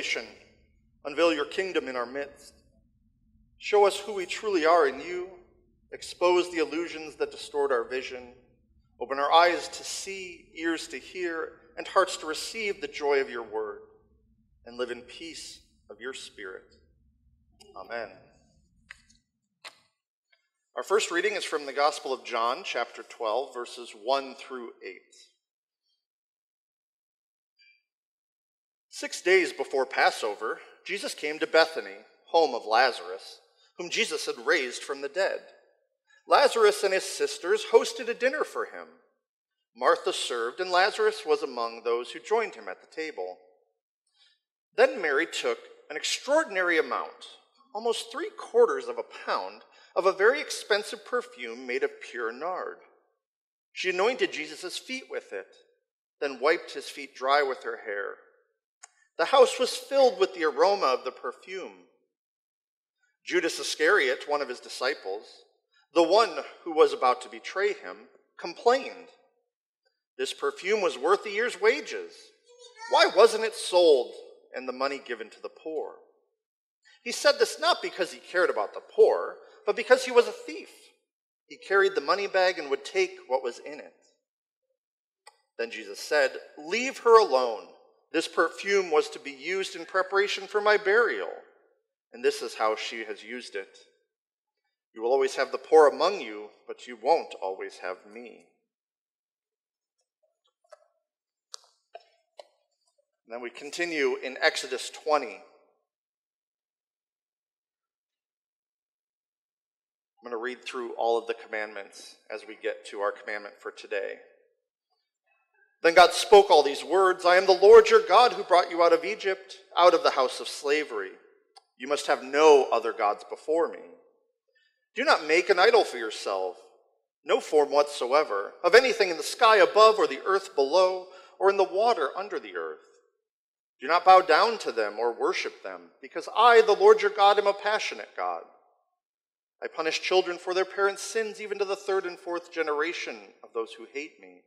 revelation. Unveil your kingdom in our midst. Show us who we truly are in you. Expose the illusions that distort our vision. Open our eyes to see, ears to hear, and hearts to receive the joy of your word, and live in peace of your spirit. Amen. Our first reading is from the Gospel of John, chapter 12, verses 1 through 8. Six days before Passover, Jesus came to Bethany, home of Lazarus, whom Jesus had raised from the dead. Lazarus and his sisters hosted a dinner for him. Martha served, and Lazarus was among those who joined him at the table. Then Mary took an extraordinary amount, almost three quarters of a pound, of a very expensive perfume made of pure nard. She anointed Jesus' feet with it, then wiped his feet dry with her hair. The house was filled with the aroma of the perfume. Judas Iscariot, one of his disciples, the one who was about to betray him, complained. This perfume was worth a year's wages. Why wasn't it sold and the money given to the poor? He said this not because he cared about the poor, but because he was a thief. He carried the money bag and would take what was in it. Then Jesus said, Leave her alone. This perfume was to be used in preparation for my burial, and this is how she has used it. You will always have the poor among you, but you won't always have me. And then we continue in Exodus 20. I'm going to read through all of the commandments as we get to our commandment for today. Then God spoke all these words I am the Lord your God who brought you out of Egypt, out of the house of slavery. You must have no other gods before me. Do not make an idol for yourself, no form whatsoever, of anything in the sky above or the earth below, or in the water under the earth. Do not bow down to them or worship them, because I, the Lord your God, am a passionate God. I punish children for their parents' sins, even to the third and fourth generation of those who hate me.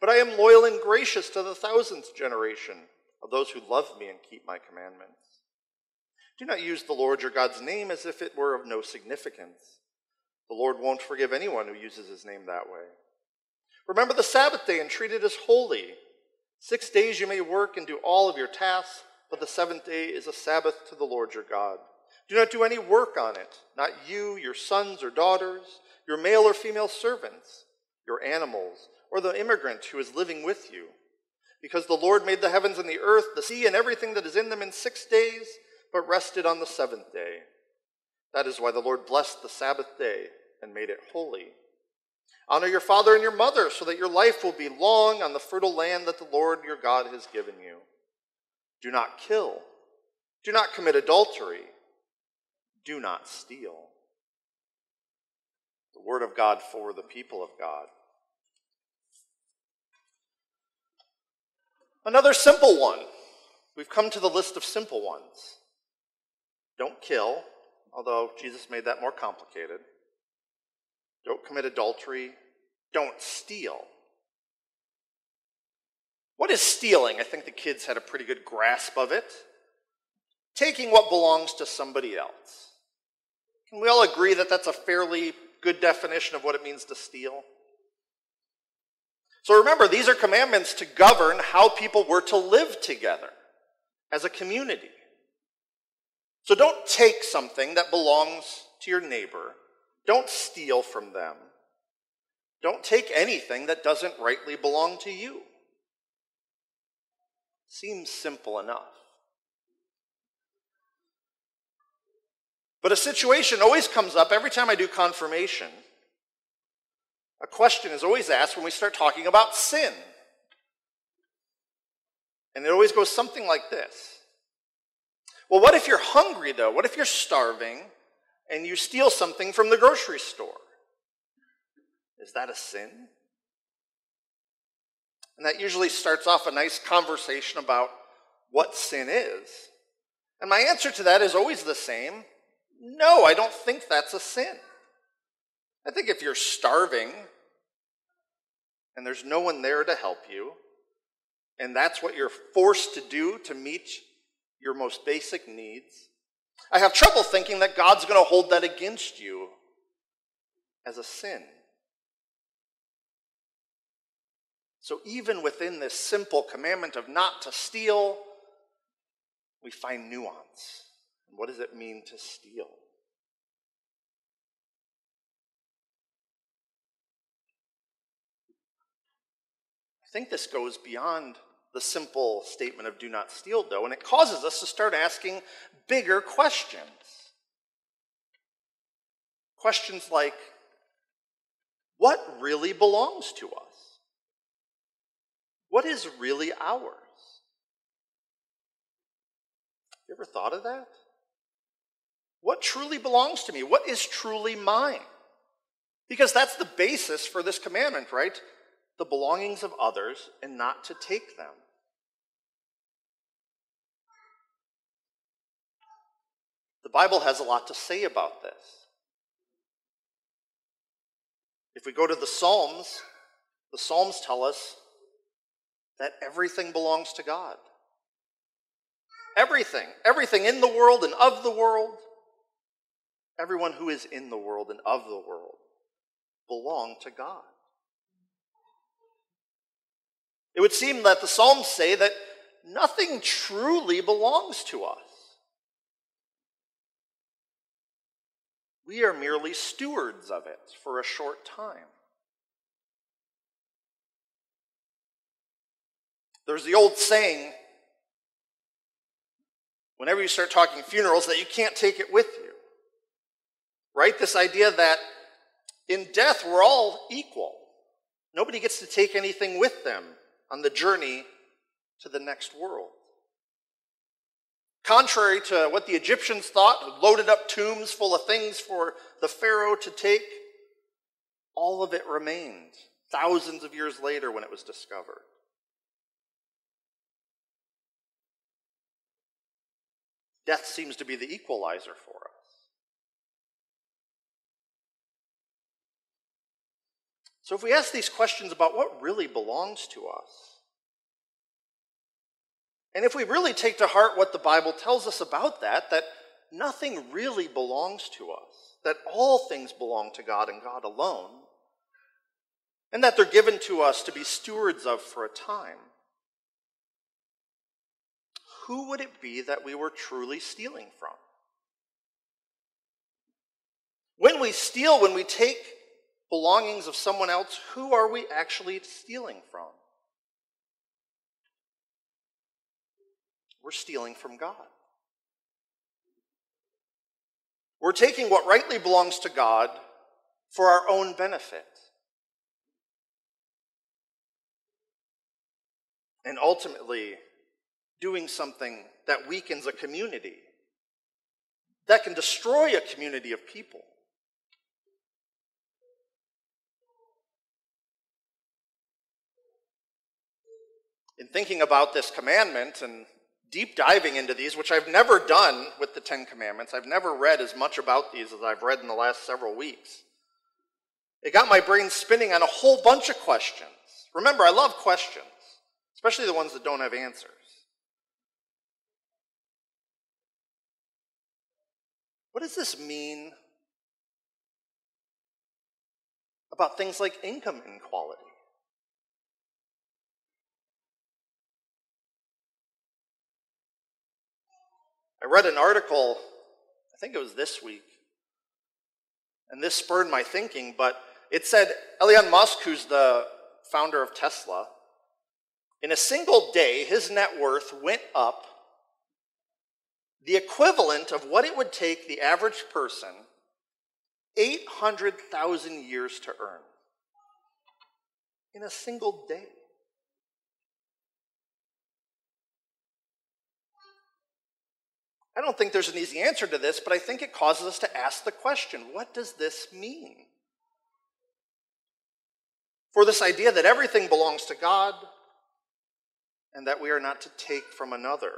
But I am loyal and gracious to the thousandth generation of those who love me and keep my commandments. Do not use the Lord your God's name as if it were of no significance. The Lord won't forgive anyone who uses his name that way. Remember the Sabbath day and treat it as holy. Six days you may work and do all of your tasks, but the seventh day is a Sabbath to the Lord your God. Do not do any work on it, not you, your sons or daughters, your male or female servants, your animals, or the immigrant who is living with you. Because the Lord made the heavens and the earth, the sea, and everything that is in them in six days, but rested on the seventh day. That is why the Lord blessed the Sabbath day and made it holy. Honor your father and your mother so that your life will be long on the fertile land that the Lord your God has given you. Do not kill. Do not commit adultery. Do not steal. The word of God for the people of God. Another simple one. We've come to the list of simple ones. Don't kill, although Jesus made that more complicated. Don't commit adultery. Don't steal. What is stealing? I think the kids had a pretty good grasp of it. Taking what belongs to somebody else. Can we all agree that that's a fairly good definition of what it means to steal? So remember, these are commandments to govern how people were to live together as a community. So don't take something that belongs to your neighbor, don't steal from them, don't take anything that doesn't rightly belong to you. Seems simple enough. But a situation always comes up every time I do confirmation. A question is always asked when we start talking about sin. And it always goes something like this Well, what if you're hungry, though? What if you're starving and you steal something from the grocery store? Is that a sin? And that usually starts off a nice conversation about what sin is. And my answer to that is always the same no, I don't think that's a sin. I think if you're starving and there's no one there to help you, and that's what you're forced to do to meet your most basic needs. I have trouble thinking that God's going to hold that against you as a sin. So, even within this simple commandment of not to steal, we find nuance. What does it mean to steal? Think this goes beyond the simple statement of do not steal, though, and it causes us to start asking bigger questions. Questions like what really belongs to us? What is really ours? You ever thought of that? What truly belongs to me? What is truly mine? Because that's the basis for this commandment, right? The belongings of others and not to take them. The Bible has a lot to say about this. If we go to the Psalms, the Psalms tell us that everything belongs to God. Everything, everything in the world and of the world, everyone who is in the world and of the world belong to God. It would seem that the Psalms say that nothing truly belongs to us. We are merely stewards of it for a short time. There's the old saying, whenever you start talking funerals, that you can't take it with you. Right? This idea that in death we're all equal. Nobody gets to take anything with them on the journey to the next world. Contrary to what the Egyptians thought, loaded up tombs full of things for the Pharaoh to take, all of it remained thousands of years later when it was discovered. Death seems to be the equalizer for us. So, if we ask these questions about what really belongs to us, and if we really take to heart what the Bible tells us about that, that nothing really belongs to us, that all things belong to God and God alone, and that they're given to us to be stewards of for a time, who would it be that we were truly stealing from? When we steal, when we take belongings of someone else, who are we actually stealing from? We're stealing from God. We're taking what rightly belongs to God for our own benefit. And ultimately, doing something that weakens a community, that can destroy a community of people. In thinking about this commandment and deep diving into these, which I've never done with the Ten Commandments, I've never read as much about these as I've read in the last several weeks. It got my brain spinning on a whole bunch of questions. Remember, I love questions, especially the ones that don't have answers. What does this mean about things like income inequality? I read an article, I think it was this week, and this spurred my thinking, but it said Elon Musk, who's the founder of Tesla, in a single day, his net worth went up the equivalent of what it would take the average person 800,000 years to earn in a single day. I don't think there's an easy answer to this, but I think it causes us to ask the question what does this mean? For this idea that everything belongs to God and that we are not to take from another.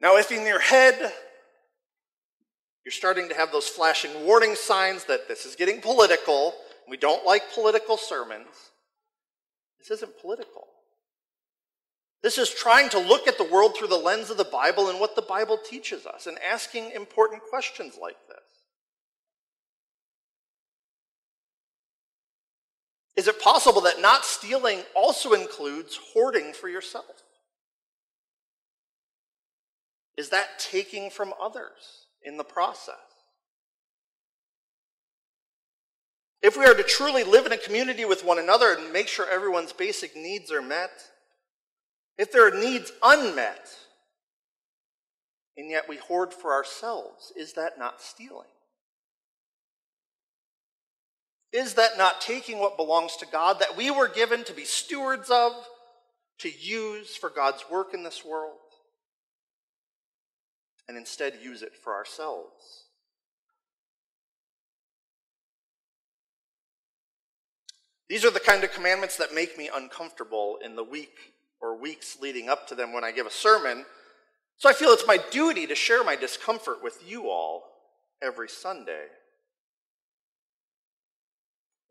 Now, if in your head you're starting to have those flashing warning signs that this is getting political, we don't like political sermons, This isn't political. This is trying to look at the world through the lens of the Bible and what the Bible teaches us and asking important questions like this. Is it possible that not stealing also includes hoarding for yourself? Is that taking from others in the process? If we are to truly live in a community with one another and make sure everyone's basic needs are met, if there are needs unmet, and yet we hoard for ourselves, is that not stealing? Is that not taking what belongs to God that we were given to be stewards of, to use for God's work in this world, and instead use it for ourselves? These are the kind of commandments that make me uncomfortable in the week or weeks leading up to them when I give a sermon. So I feel it's my duty to share my discomfort with you all every Sunday.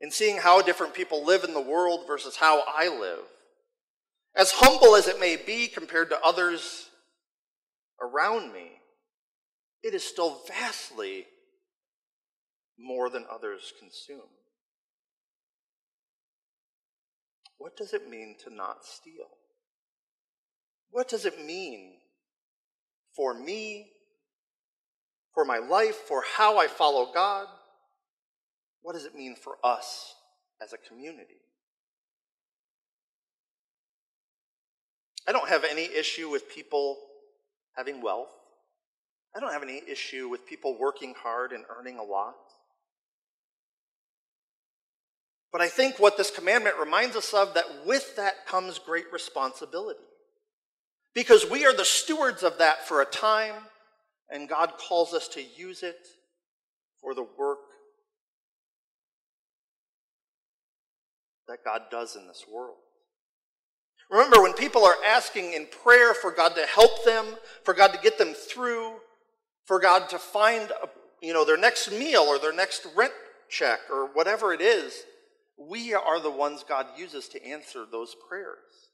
In seeing how different people live in the world versus how I live, as humble as it may be compared to others around me, it is still vastly more than others consume. What does it mean to not steal? What does it mean for me, for my life, for how I follow God? What does it mean for us as a community? I don't have any issue with people having wealth. I don't have any issue with people working hard and earning a lot. But I think what this commandment reminds us of that with that comes great responsibility. Because we are the stewards of that for a time, and God calls us to use it for the work that God does in this world. Remember, when people are asking in prayer for God to help them, for God to get them through, for God to find a, you know, their next meal or their next rent check or whatever it is, we are the ones God uses to answer those prayers.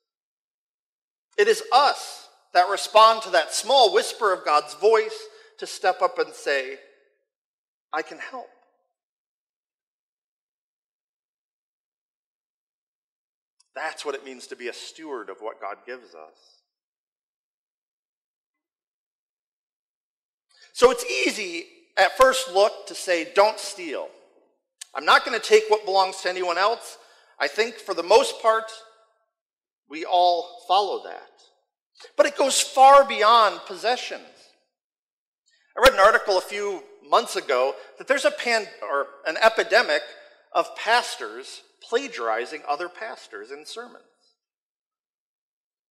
It is us that respond to that small whisper of God's voice to step up and say, I can help. That's what it means to be a steward of what God gives us. So it's easy at first look to say, don't steal. I'm not going to take what belongs to anyone else. I think for the most part, we all follow that. But it goes far beyond possessions. I read an article a few months ago that there's a pan or an epidemic of pastors plagiarizing other pastors in sermons.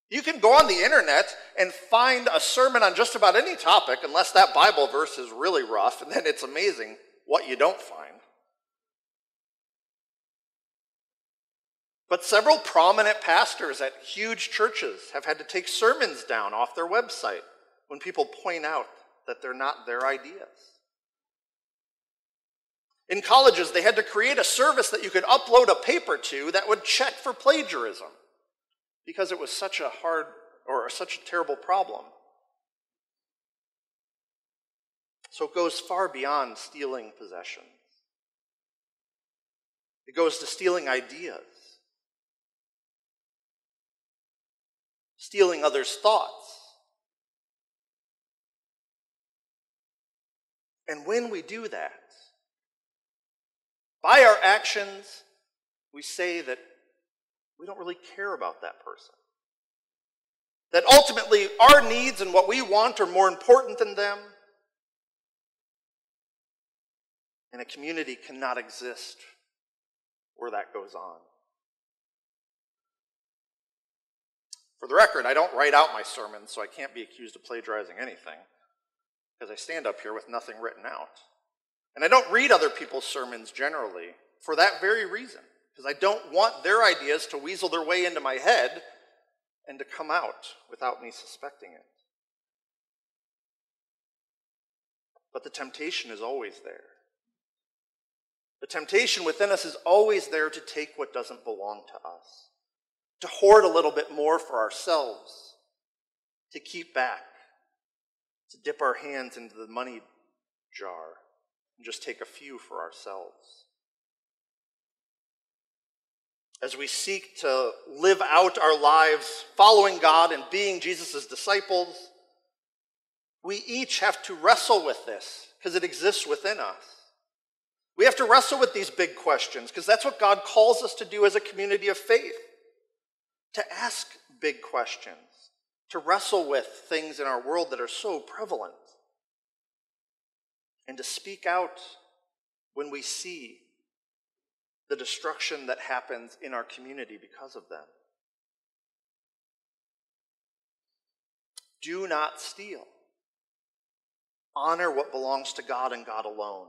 You can go on the internet and find a sermon on just about any topic, unless that Bible verse is really rough, and then it's amazing what you don't find. But several prominent pastors at huge churches have had to take sermons down off their website when people point out that they're not their ideas. In colleges, they had to create a service that you could upload a paper to that would check for plagiarism because it was such a hard or such a terrible problem. So it goes far beyond stealing possessions. It goes to stealing ideas. Stealing others' thoughts. And when we do that, by our actions, we say that we don't really care about that person. That ultimately our needs and what we want are more important than them. And a community cannot exist where that goes on. For the record, I don't write out my sermons, so I can't be accused of plagiarizing anything, because I stand up here with nothing written out. And I don't read other people's sermons generally for that very reason, because I don't want their ideas to weasel their way into my head and to come out without me suspecting it. But the temptation is always there. The temptation within us is always there to take what doesn't belong to us to hoard a little bit more for ourselves, to keep back, to dip our hands into the money jar and just take a few for ourselves. As we seek to live out our lives following God and being Jesus' disciples, we each have to wrestle with this because it exists within us. We have to wrestle with these big questions because that's what God calls us to do as a community of faith to ask big questions, to wrestle with things in our world that are so prevalent, and to speak out when we see the destruction that happens in our community because of them. Do not steal. Honor what belongs to God and God alone.